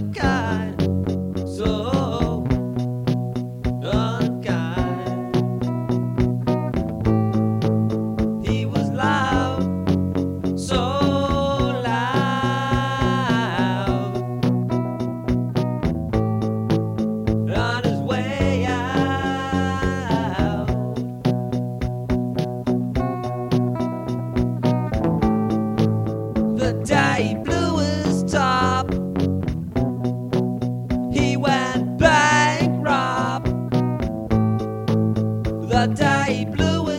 Know he went bankrupt. The day he blew